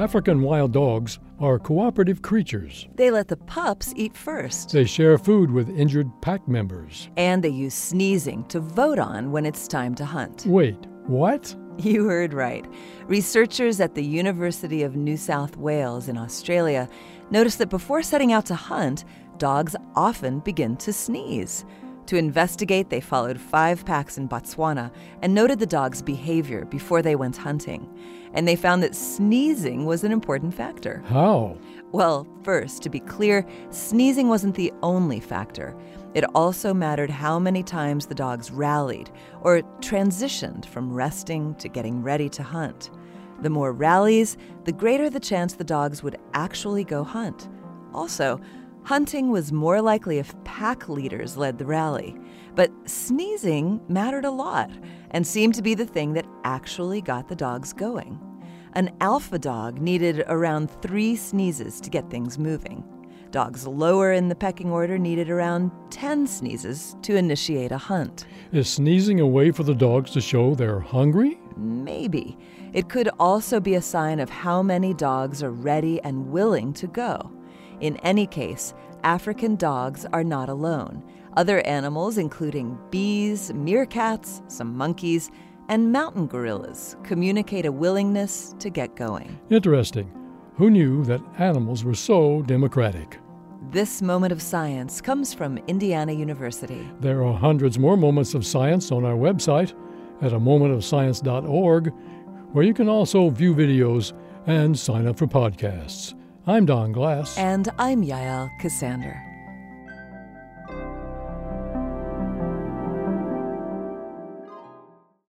African wild dogs are cooperative creatures. They let the pups eat first. They share food with injured pack members. And they use sneezing to vote on when it's time to hunt. Wait, what? You heard right. Researchers at the University of New South Wales in Australia noticed that before setting out to hunt, dogs often begin to sneeze. To investigate, they followed five packs in Botswana and noted the dogs' behavior before they went hunting. And they found that sneezing was an important factor. How? Well, first, to be clear, sneezing wasn't the only factor. It also mattered how many times the dogs rallied or transitioned from resting to getting ready to hunt. The more rallies, the greater the chance the dogs would actually go hunt. Also, hunting was more likely if pack leaders led the rally. But sneezing mattered a lot and seemed to be the thing that actually got the dogs going. An alpha dog needed around three sneezes to get things moving. Dogs lower in the pecking order needed around 10 sneezes to initiate a hunt. Is sneezing a way for the dogs to show they're hungry? Maybe. It could also be a sign of how many dogs are ready and willing to go. In any case, African dogs are not alone. Other animals, including bees, meerkats, some monkeys, and mountain gorillas, communicate a willingness to get going. Interesting. Who knew that animals were so democratic? This moment of science comes from Indiana University. There are hundreds more moments of science on our website at a momentofscience.org, where you can also view videos and sign up for podcasts. I'm Don Glass. And I'm Yael Ksander.